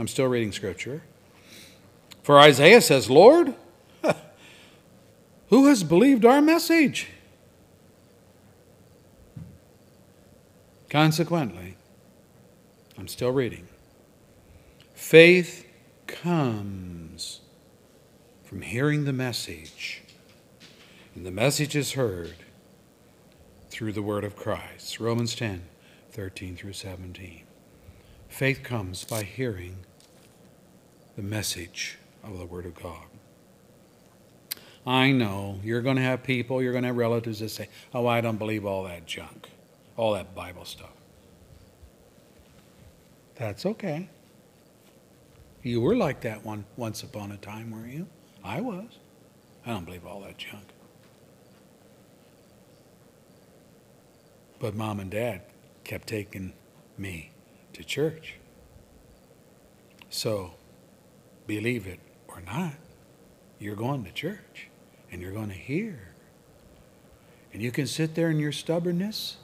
I'm still reading scripture. For Isaiah says, Lord, who has believed our message? Consequently, I'm still reading. Faith comes from hearing the message, and the message is heard through the word of Christ. Romans 10 13 through 17. Faith comes by hearing the message of the Word of God. I know you're going to have people, you're going to have relatives that say, Oh, I don't believe all that junk, all that Bible stuff. That's okay. You were like that one once upon a time, weren't you? I was. I don't believe all that junk. But mom and dad kept taking me to church. So, believe it or not, you're going to church and you're going to hear. And you can sit there in your stubbornness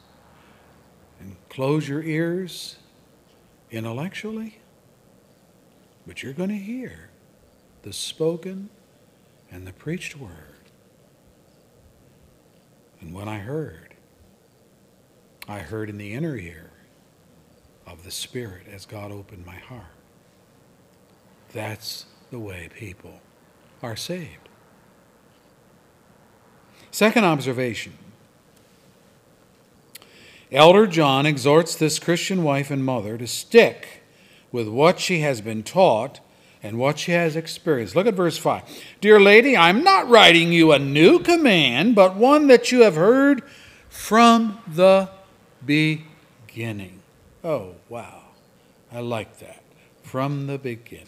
and close your ears intellectually, but you're going to hear the spoken and the preached word. And when I heard, I heard in the inner ear of the Spirit as God opened my heart. That's the way people are saved. Second observation Elder John exhorts this Christian wife and mother to stick with what she has been taught and what she has experienced. Look at verse 5. Dear lady, I'm not writing you a new command, but one that you have heard from the beginning. Oh, wow. I like that. From the beginning.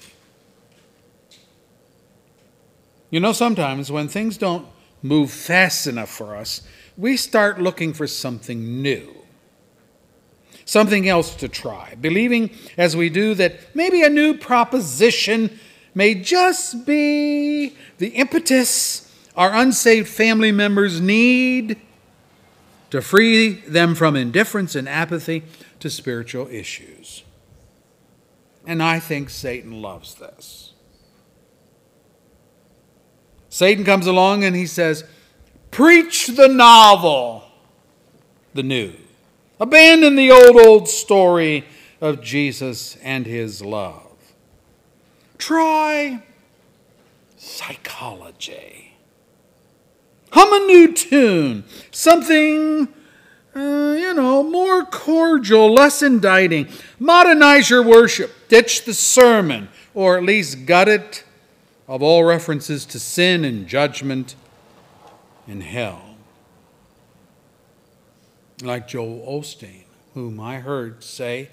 You know, sometimes when things don't move fast enough for us, we start looking for something new, something else to try, believing as we do that maybe a new proposition may just be the impetus our unsaved family members need to free them from indifference and apathy to spiritual issues. And I think Satan loves this. Satan comes along and he says, Preach the novel, the new. Abandon the old, old story of Jesus and his love. Try psychology. Hum a new tune, something, uh, you know, more cordial, less indicting. Modernize your worship, ditch the sermon, or at least gut it of all references to sin and judgment and hell. Like Joel Osteen, whom I heard say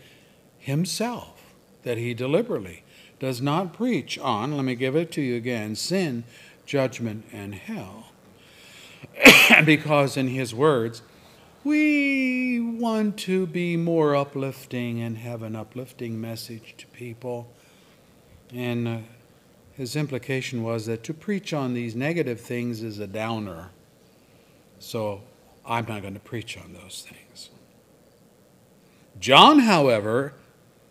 himself that he deliberately does not preach on, let me give it to you again, sin, judgment, and hell. because, in his words, we want to be more uplifting and have an uplifting message to people. And uh, his implication was that to preach on these negative things is a downer. So I'm not going to preach on those things. John, however,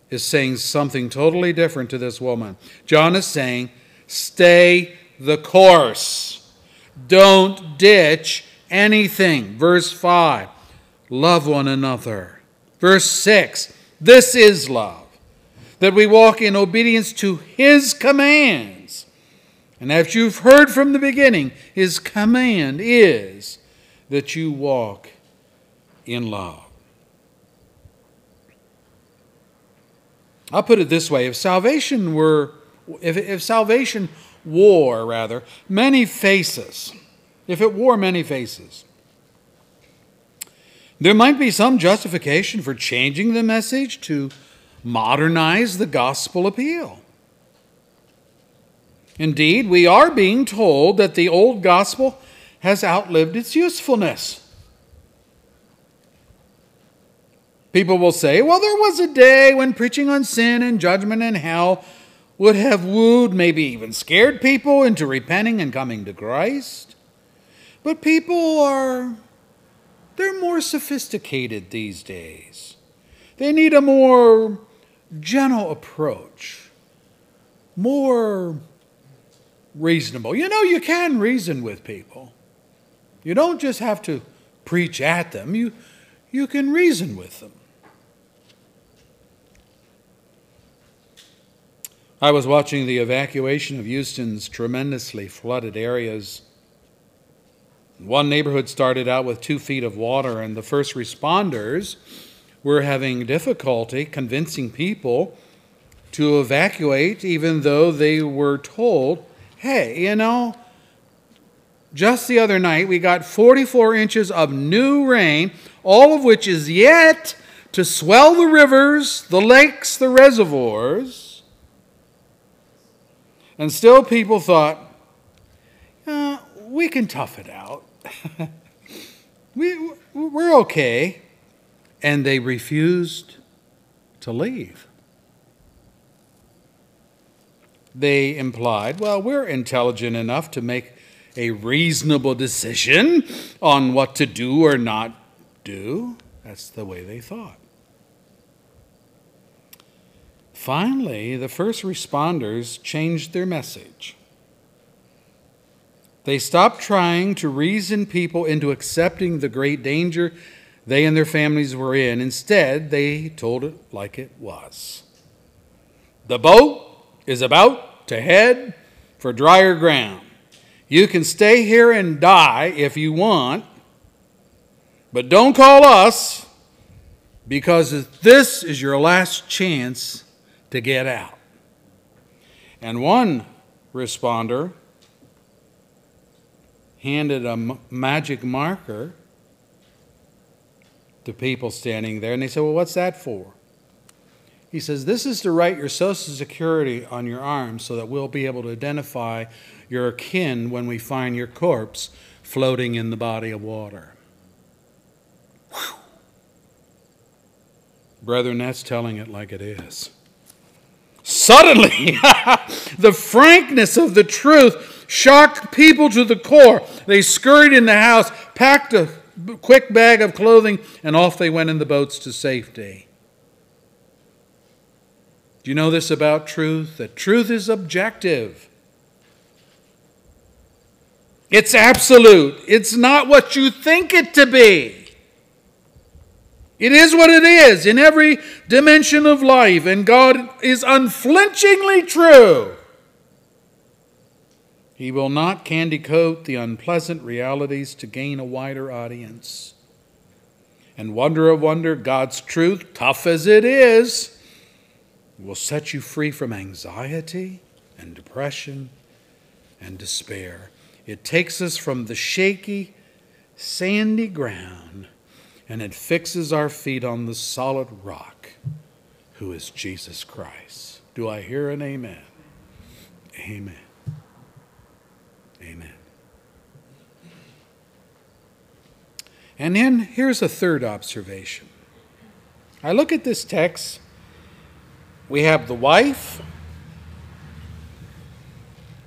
is saying something totally different to this woman. John is saying, stay the course. Don't ditch anything. Verse 5, love one another. Verse 6, this is love that we walk in obedience to His commands. And as you've heard from the beginning, His command is that you walk in love. I'll put it this way if salvation were, if, if salvation wore, rather, many faces, if it wore many faces, there might be some justification for changing the message to modernize the gospel appeal. Indeed, we are being told that the old gospel has outlived its usefulness. People will say, well, there was a day when preaching on sin and judgment and hell would have wooed, maybe even scared people into repenting and coming to Christ. But people are, they're more sophisticated these days. They need a more gentle approach more reasonable. You know, you can reason with people. You don't just have to preach at them, you, you can reason with them. I was watching the evacuation of Houston's tremendously flooded areas. One neighborhood started out with two feet of water, and the first responders were having difficulty convincing people to evacuate, even though they were told, hey, you know, just the other night we got 44 inches of new rain, all of which is yet to swell the rivers, the lakes, the reservoirs. And still people thought, uh, we can tough it out. we, we're okay. And they refused to leave. They implied, well, we're intelligent enough to make a reasonable decision on what to do or not do. That's the way they thought. Finally, the first responders changed their message. They stopped trying to reason people into accepting the great danger they and their families were in. Instead, they told it like it was. The boat is about to head for drier ground. You can stay here and die if you want, but don't call us because this is your last chance to get out. And one responder handed a magic marker to people standing there, and they said, Well, what's that for? He says, This is to write your Social Security on your arm so that we'll be able to identify your kin when we find your corpse floating in the body of water. Whew. Brethren, that's telling it like it is. Suddenly, the frankness of the truth shocked people to the core. They scurried in the house, packed a quick bag of clothing, and off they went in the boats to safety. Do you know this about truth? That truth is objective. It's absolute. It's not what you think it to be. It is what it is in every dimension of life, and God is unflinchingly true. He will not candy coat the unpleasant realities to gain a wider audience. And wonder of wonder, God's truth, tough as it is, will set you free from anxiety and depression and despair. It takes us from the shaky, sandy ground and it fixes our feet on the solid rock, who is Jesus Christ. Do I hear an amen? Amen. And then here's a third observation. I look at this text. We have the wife,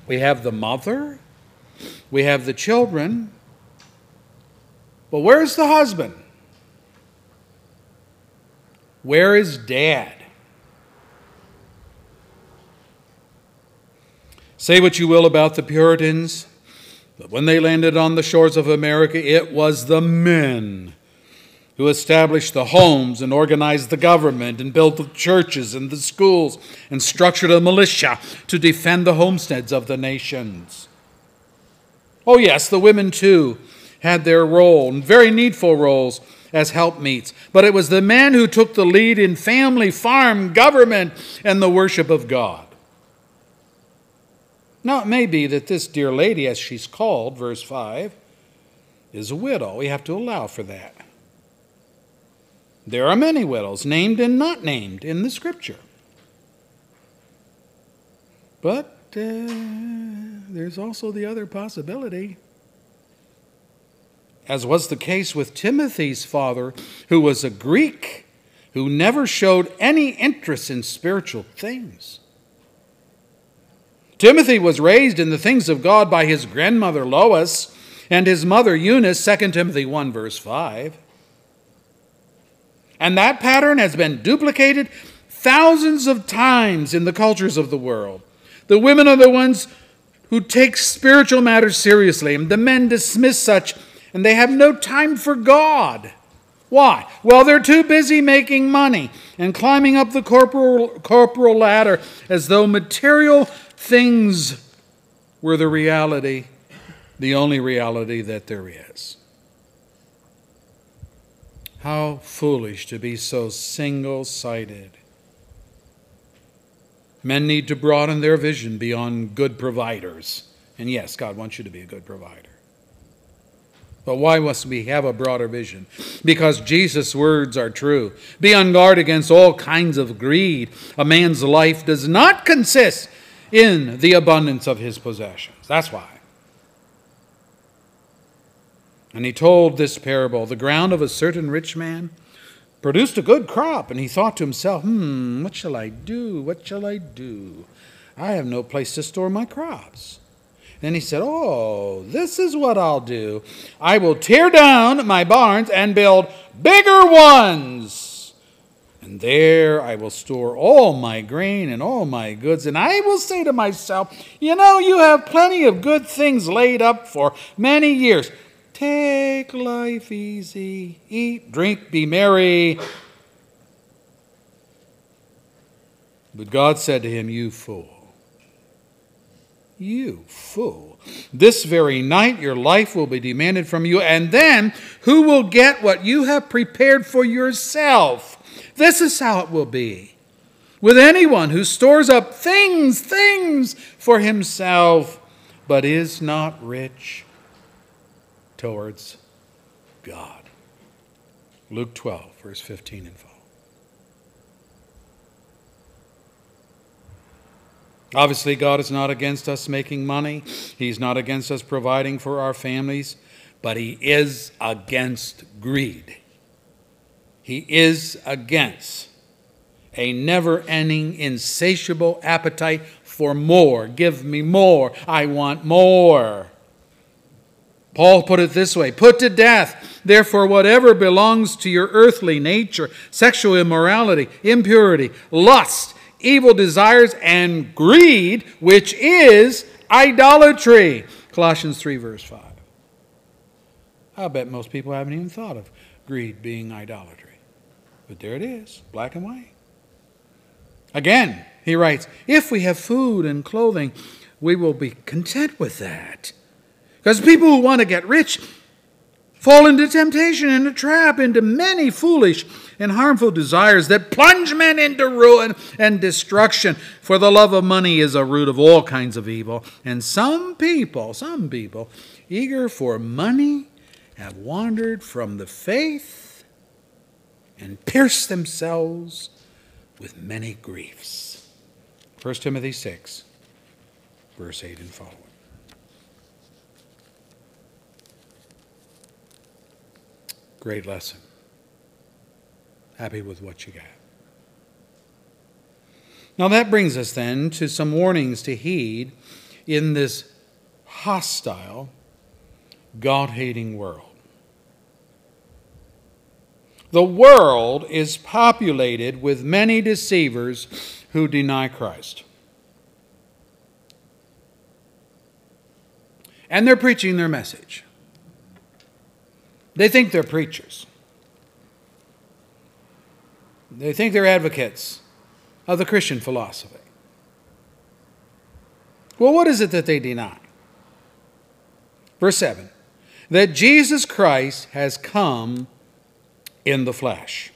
we have the mother, we have the children, but where's the husband? Where is dad? Say what you will about the Puritans, but when they landed on the shores of America, it was the men who established the homes and organized the government and built the churches and the schools and structured a militia to defend the homesteads of the nations. Oh, yes, the women too had their role, and very needful roles as helpmeets. But it was the men who took the lead in family, farm, government, and the worship of God. Now, it may be that this dear lady, as she's called, verse 5, is a widow. We have to allow for that. There are many widows, named and not named, in the scripture. But uh, there's also the other possibility as was the case with Timothy's father, who was a Greek who never showed any interest in spiritual things. Timothy was raised in the things of God by his grandmother Lois and his mother Eunice, 2 Timothy 1, verse 5. And that pattern has been duplicated thousands of times in the cultures of the world. The women are the ones who take spiritual matters seriously, and the men dismiss such, and they have no time for God. Why? Well, they're too busy making money and climbing up the corporal, corporal ladder as though material things were the reality, the only reality that there is. How foolish to be so single sighted. Men need to broaden their vision beyond good providers. And yes, God wants you to be a good provider. But why must we have a broader vision? Because Jesus' words are true. Be on guard against all kinds of greed. A man's life does not consist in the abundance of his possessions. That's why. And he told this parable the ground of a certain rich man produced a good crop, and he thought to himself, Hmm, what shall I do? What shall I do? I have no place to store my crops. Then he said, Oh, this is what I'll do. I will tear down my barns and build bigger ones. And there I will store all my grain and all my goods. And I will say to myself, You know, you have plenty of good things laid up for many years. Take life easy, eat, drink, be merry. But God said to him, You fool. You fool. This very night your life will be demanded from you, and then who will get what you have prepared for yourself? This is how it will be with anyone who stores up things, things for himself, but is not rich towards God. Luke 12, verse 15 and following. Obviously, God is not against us making money. He's not against us providing for our families, but He is against greed. He is against a never ending, insatiable appetite for more. Give me more. I want more. Paul put it this way Put to death, therefore, whatever belongs to your earthly nature sexual immorality, impurity, lust, evil desires, and greed, which is idolatry. Colossians 3, verse 5. I bet most people haven't even thought of greed being idolatry. But there it is, black and white. Again, he writes, If we have food and clothing, we will be content with that. Because people who want to get rich fall into temptation and a trap, into many foolish and harmful desires that plunge men into ruin and destruction. For the love of money is a root of all kinds of evil. And some people, some people, eager for money, have wandered from the faith and pierce themselves with many griefs. 1 Timothy 6, verse 8 and following. Great lesson. Happy with what you got. Now that brings us then to some warnings to heed in this hostile, God hating world. The world is populated with many deceivers who deny Christ. And they're preaching their message. They think they're preachers. They think they're advocates of the Christian philosophy. Well, what is it that they deny? Verse 7 that Jesus Christ has come in the flesh.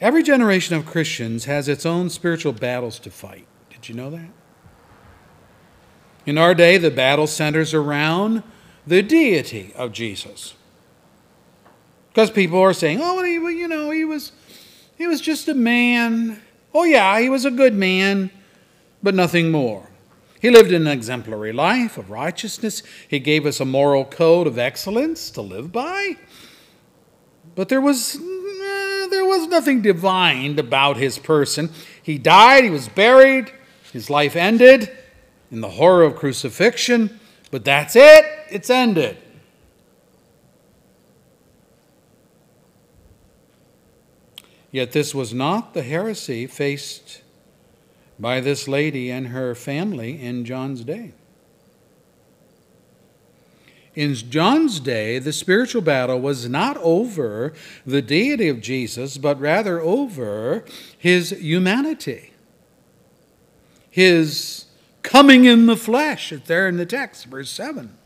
Every generation of Christians has its own spiritual battles to fight. Did you know that? In our day, the battle centers around the deity of Jesus. Because people are saying, oh, he, you know, he was, he was just a man. Oh, yeah, he was a good man, but nothing more. He lived an exemplary life of righteousness. He gave us a moral code of excellence to live by. But there was, eh, there was nothing divine about his person. He died, he was buried, his life ended in the horror of crucifixion. But that's it, it's ended. Yet this was not the heresy faced by this lady and her family in John's day. In John's day, the spiritual battle was not over the deity of Jesus, but rather over his humanity, his coming in the flesh. There in the text, verse 7.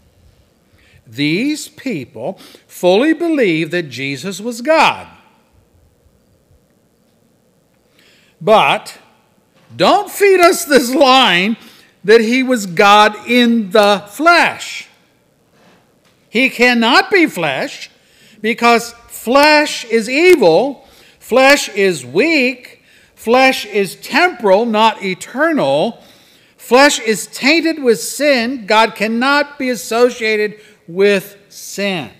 These people fully believed that Jesus was God. But don't feed us this line that he was God in the flesh. He cannot be flesh because flesh is evil, flesh is weak, flesh is temporal, not eternal. Flesh is tainted with sin. God cannot be associated with sin.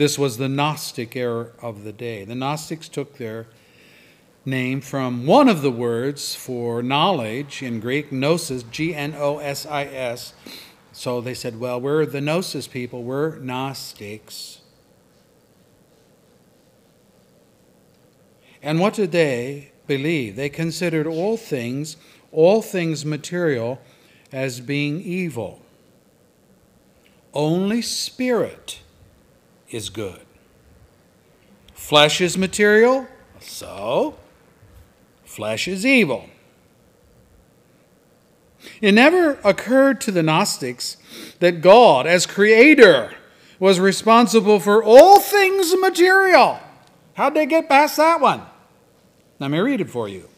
This was the Gnostic error of the day. The Gnostics took their name from one of the words for knowledge in Greek, gnosis, G N O S I S. So they said, well, we're the gnosis people, we're Gnostics. And what did they believe? They considered all things, all things material, as being evil. Only spirit is good. Flesh is material, so flesh is evil. It never occurred to the Gnostics that God, as creator, was responsible for all things material. How'd they get past that one? Let me read it for you.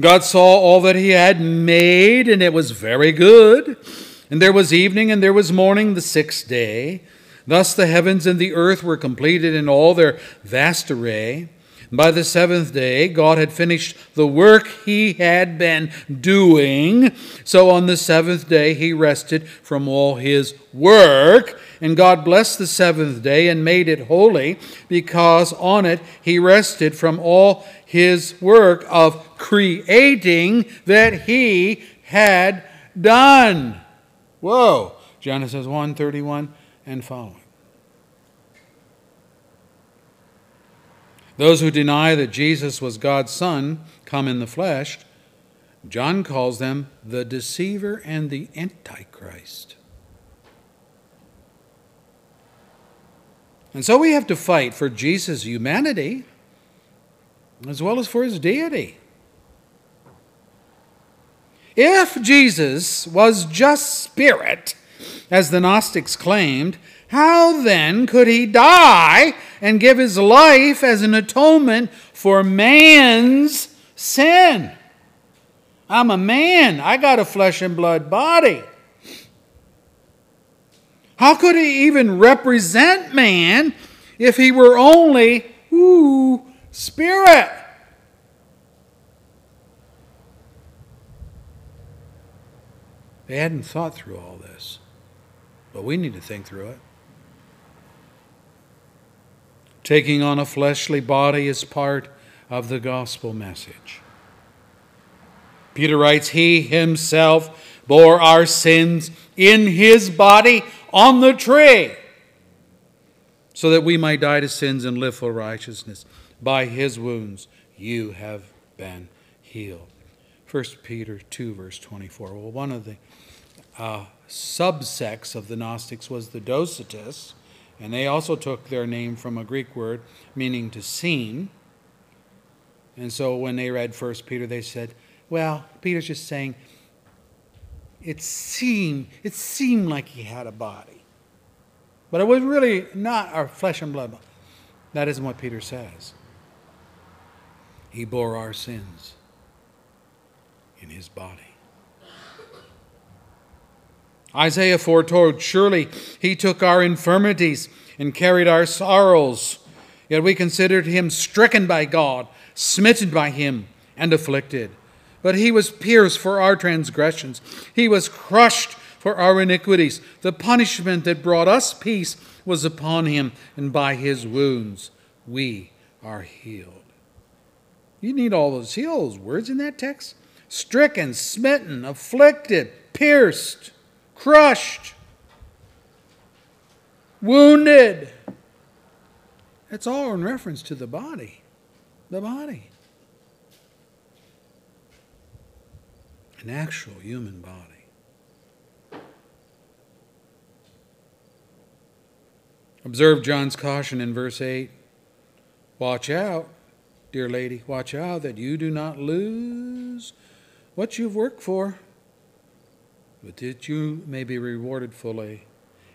God saw all that he had made, and it was very good. And there was evening, and there was morning the sixth day. Thus the heavens and the earth were completed in all their vast array. By the seventh day, God had finished the work he had been doing. So on the seventh day, he rested from all his work. And God blessed the seventh day and made it holy, because on it he rested from all his work of creating that he had done. Whoa. Genesis 1 31 and following. Those who deny that Jesus was God's Son come in the flesh, John calls them the deceiver and the antichrist. And so we have to fight for Jesus' humanity as well as for his deity. If Jesus was just spirit, as the Gnostics claimed, how then could he die and give his life as an atonement for man's sin? I'm a man. I got a flesh and blood body. How could he even represent man if he were only, ooh, spirit? They hadn't thought through all this, but we need to think through it. Taking on a fleshly body is part of the gospel message. Peter writes, He himself bore our sins in his body on the tree, so that we might die to sins and live for righteousness. By his wounds you have been healed. 1 Peter 2, verse 24. Well, one of the uh, subsects of the Gnostics was the Docetists and they also took their name from a Greek word meaning to seem. And so when they read First Peter, they said, well, Peter's just saying, it seemed, it seemed like he had a body. But it was really not our flesh and blood. That isn't what Peter says. He bore our sins in his body. Isaiah foretold, Surely he took our infirmities and carried our sorrows. Yet we considered him stricken by God, smitten by him, and afflicted. But he was pierced for our transgressions, he was crushed for our iniquities. The punishment that brought us peace was upon him, and by his wounds we are healed. You need all those, those words in that text? Stricken, smitten, afflicted, pierced crushed, wounded. That's all in reference to the body. The body. An actual human body. Observe John's caution in verse 8. Watch out, dear lady, watch out that you do not lose what you've worked for, but that you may be rewarded fully.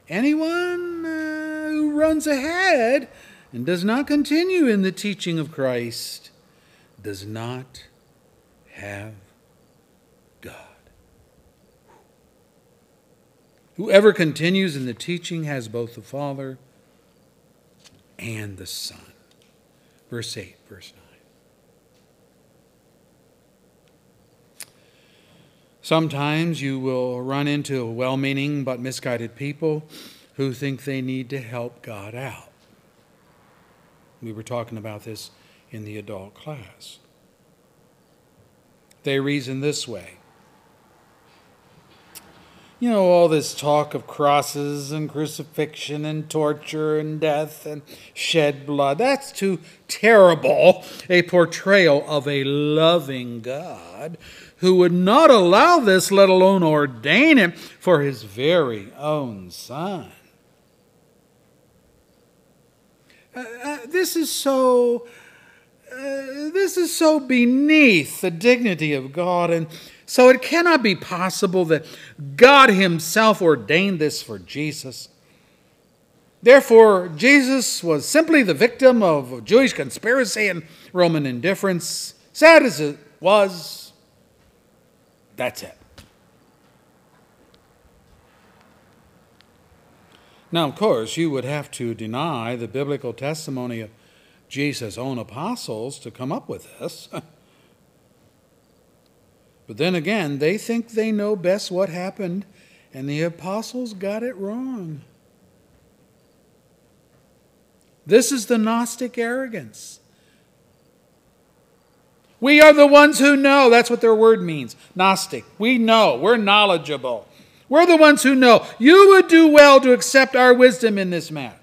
Anyone uh, who runs ahead and does not continue in the teaching of Christ does not have God. Whoever continues in the teaching has both the Father and the Son. Verse 8, verse 9. Sometimes you will run into well meaning but misguided people who think they need to help God out. We were talking about this in the adult class. They reason this way. You know, all this talk of crosses and crucifixion and torture and death and shed blood, that's too terrible a portrayal of a loving God who would not allow this, let alone ordain it for his very own son. Uh, uh, this is so. Uh, this is so beneath the dignity of God, and so it cannot be possible that God Himself ordained this for Jesus. Therefore, Jesus was simply the victim of Jewish conspiracy and Roman indifference. Sad as it was, that's it. Now, of course, you would have to deny the biblical testimony of Jesus' own apostles to come up with this. but then again, they think they know best what happened, and the apostles got it wrong. This is the Gnostic arrogance. We are the ones who know. That's what their word means. Gnostic. We know. We're knowledgeable. We're the ones who know. You would do well to accept our wisdom in this matter.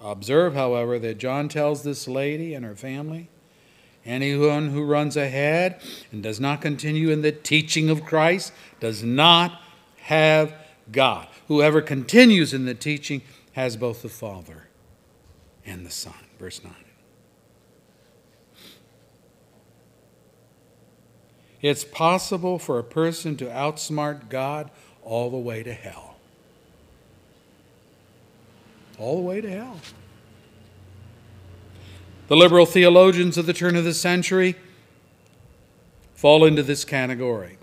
Observe, however, that John tells this lady and her family anyone who runs ahead and does not continue in the teaching of Christ does not have God. Whoever continues in the teaching has both the Father and the Son. Verse 9. It's possible for a person to outsmart God all the way to hell. All the way to hell. The liberal theologians of the turn of the century fall into this category.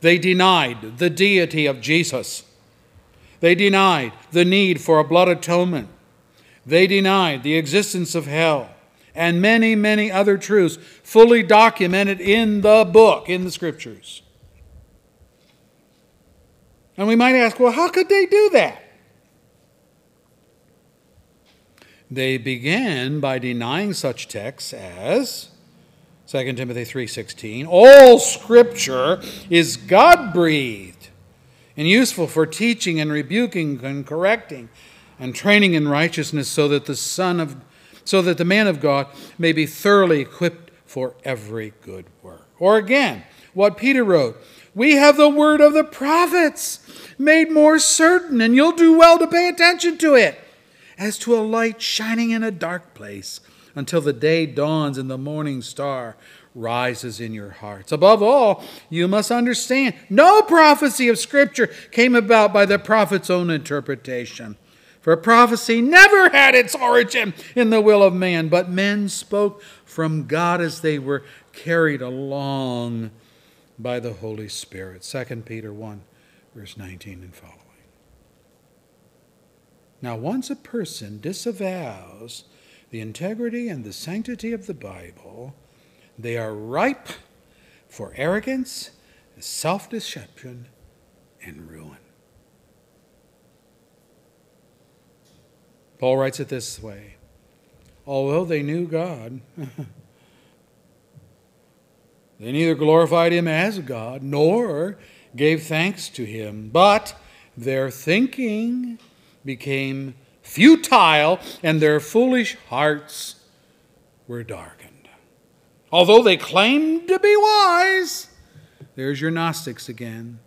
They denied the deity of Jesus. They denied the need for a blood atonement. They denied the existence of hell and many, many other truths fully documented in the book, in the scriptures. And we might ask, well, how could they do that? They began by denying such texts as 2 Timothy 3:16, all scripture is God-breathed and useful for teaching and rebuking and correcting and training in righteousness so that the son of so that the man of God may be thoroughly equipped for every good work. Or again, what Peter wrote We have the word of the prophets made more certain, and you'll do well to pay attention to it, as to a light shining in a dark place until the day dawns and the morning star rises in your hearts. Above all, you must understand no prophecy of Scripture came about by the prophet's own interpretation. For prophecy never had its origin in the will of man, but men spoke from God as they were carried along by the Holy Spirit. 2 Peter 1, verse 19 and following. Now, once a person disavows the integrity and the sanctity of the Bible, they are ripe for arrogance, self deception, and ruin. Paul writes it this way Although they knew God, they neither glorified him as God nor gave thanks to him, but their thinking became futile, and their foolish hearts were darkened. Although they claimed to be wise, there's your Gnostics again.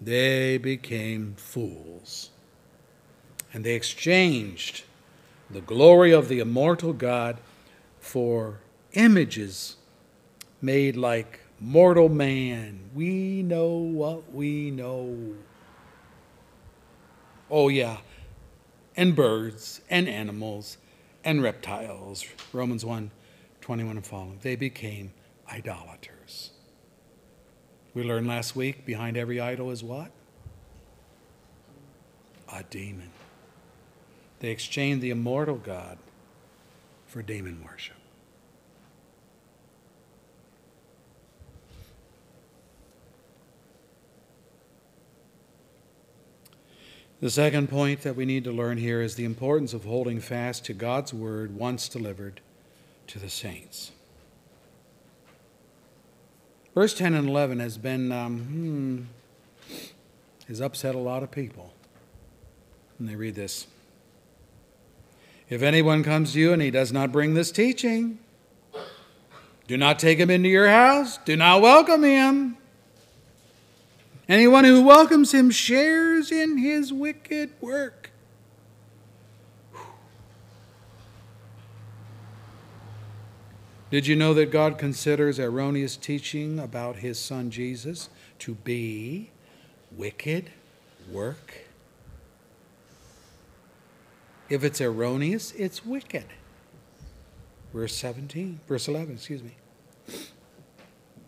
They became fools. And they exchanged the glory of the immortal God for images made like mortal man. We know what we know. Oh, yeah. And birds and animals and reptiles. Romans 1 21 and following. They became idolaters. We learned last week behind every idol is what? A demon. They exchanged the immortal God for demon worship. The second point that we need to learn here is the importance of holding fast to God's word once delivered to the saints. Verse 10 and 11 has been, um, hmm, has upset a lot of people when they read this. If anyone comes to you and he does not bring this teaching, do not take him into your house, do not welcome him. Anyone who welcomes him shares in his wicked work. Did you know that God considers erroneous teaching about his son Jesus to be wicked work? If it's erroneous, it's wicked. Verse 17, verse 11, excuse me.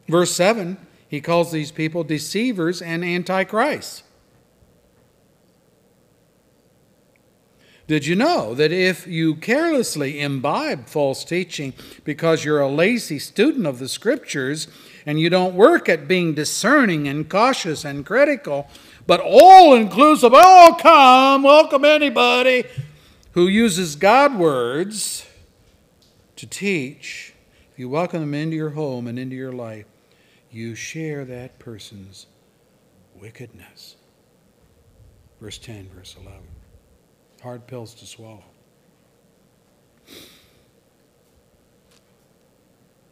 Verse 7 he calls these people deceivers and antichrists. Did you know that if you carelessly imbibe false teaching because you're a lazy student of the scriptures and you don't work at being discerning and cautious and critical, but all inclusive, oh, come, welcome anybody who uses God words to teach, if you welcome them into your home and into your life, you share that person's wickedness. Verse 10, verse 11. Hard pills to swallow.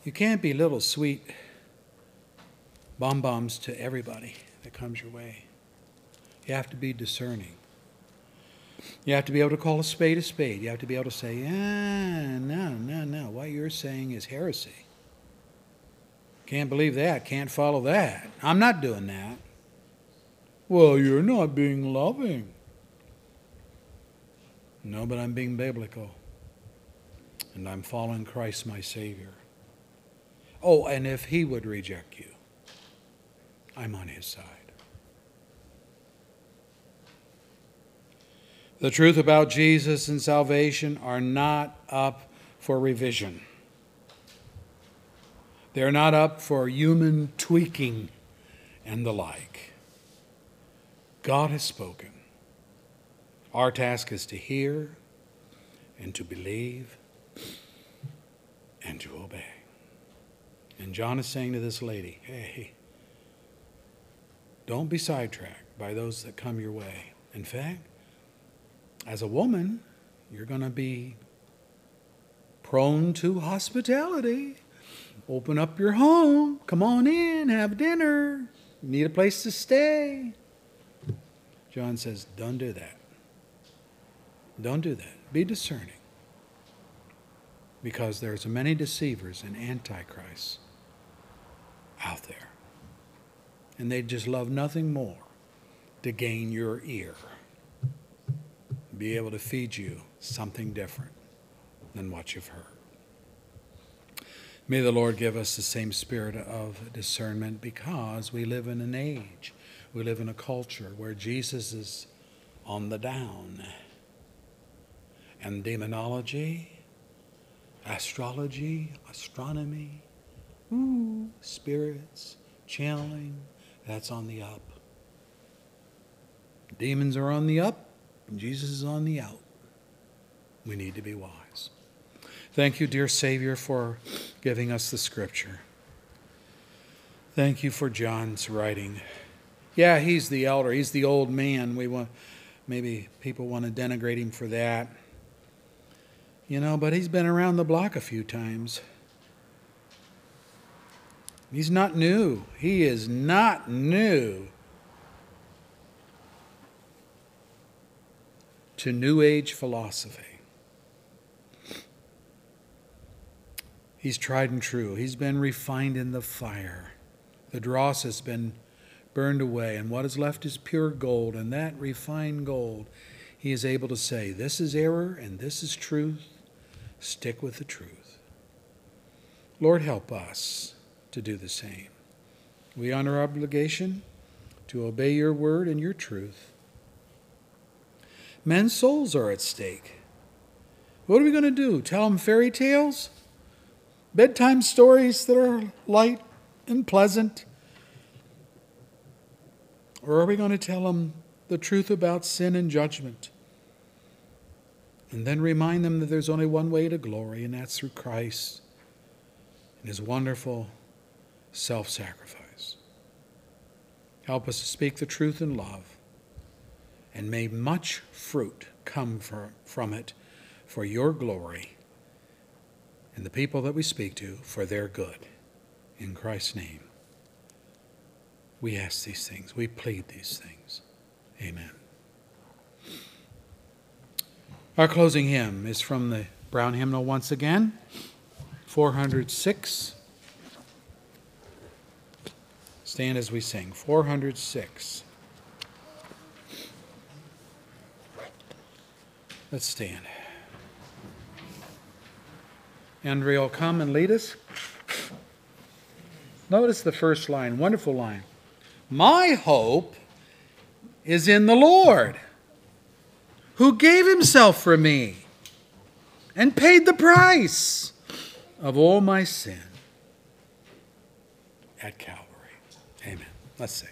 You can't be little sweet bomb bombs to everybody that comes your way. You have to be discerning. You have to be able to call a spade a spade. You have to be able to say, ah, no, no, no. What you're saying is heresy. Can't believe that. Can't follow that. I'm not doing that. Well, you're not being loving. No, but I'm being biblical. And I'm following Christ, my Savior. Oh, and if He would reject you, I'm on His side. The truth about Jesus and salvation are not up for revision. They're not up for human tweaking and the like. God has spoken. Our task is to hear and to believe and to obey. And John is saying to this lady, hey, don't be sidetracked by those that come your way. In fact, as a woman, you're going to be prone to hospitality. Open up your home. Come on in, have dinner. You need a place to stay. John says, Don't do that. Don't do that. Be discerning. Because there's many deceivers and antichrists out there. And they just love nothing more to gain your ear. Be able to feed you something different than what you've heard. May the Lord give us the same spirit of discernment because we live in an age, we live in a culture where Jesus is on the down. And demonology, astrology, astronomy, ooh, spirits, channeling, that's on the up. Demons are on the up, Jesus is on the out. We need to be wise. Thank you, dear Savior, for giving us the scripture. Thank you for John's writing. Yeah, he's the elder, he's the old man. We want maybe people want to denigrate him for that. You know, but he's been around the block a few times. He's not new. He is not new to New Age philosophy. He's tried and true. He's been refined in the fire. The dross has been burned away, and what is left is pure gold, and that refined gold, he is able to say, This is error and this is truth. Stick with the truth. Lord, help us to do the same. We honor obligation to obey your word and your truth. Men's souls are at stake. What are we going to do? Tell them fairy tales? bedtime stories that are light and pleasant? Or are we going to tell them the truth about sin and judgment? And then remind them that there's only one way to glory, and that's through Christ and his wonderful self sacrifice. Help us to speak the truth in love, and may much fruit come from it for your glory and the people that we speak to for their good. In Christ's name, we ask these things, we plead these things. Amen. Our closing hymn is from the Brown Hymnal once again, 406. Stand as we sing. 406. Let's stand. Andrea will come and lead us. Notice the first line, wonderful line. My hope is in the Lord, who gave himself for me and paid the price of all my sin at Calvary. Amen. Let's sing.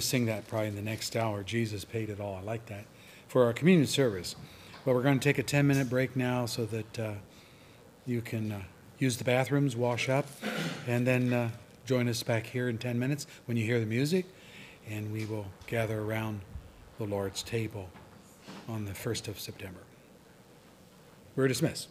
To sing that probably in the next hour. Jesus paid it all. I like that for our communion service. But we're going to take a 10 minute break now so that uh, you can uh, use the bathrooms, wash up, and then uh, join us back here in 10 minutes when you hear the music, and we will gather around the Lord's table on the 1st of September. We're dismissed.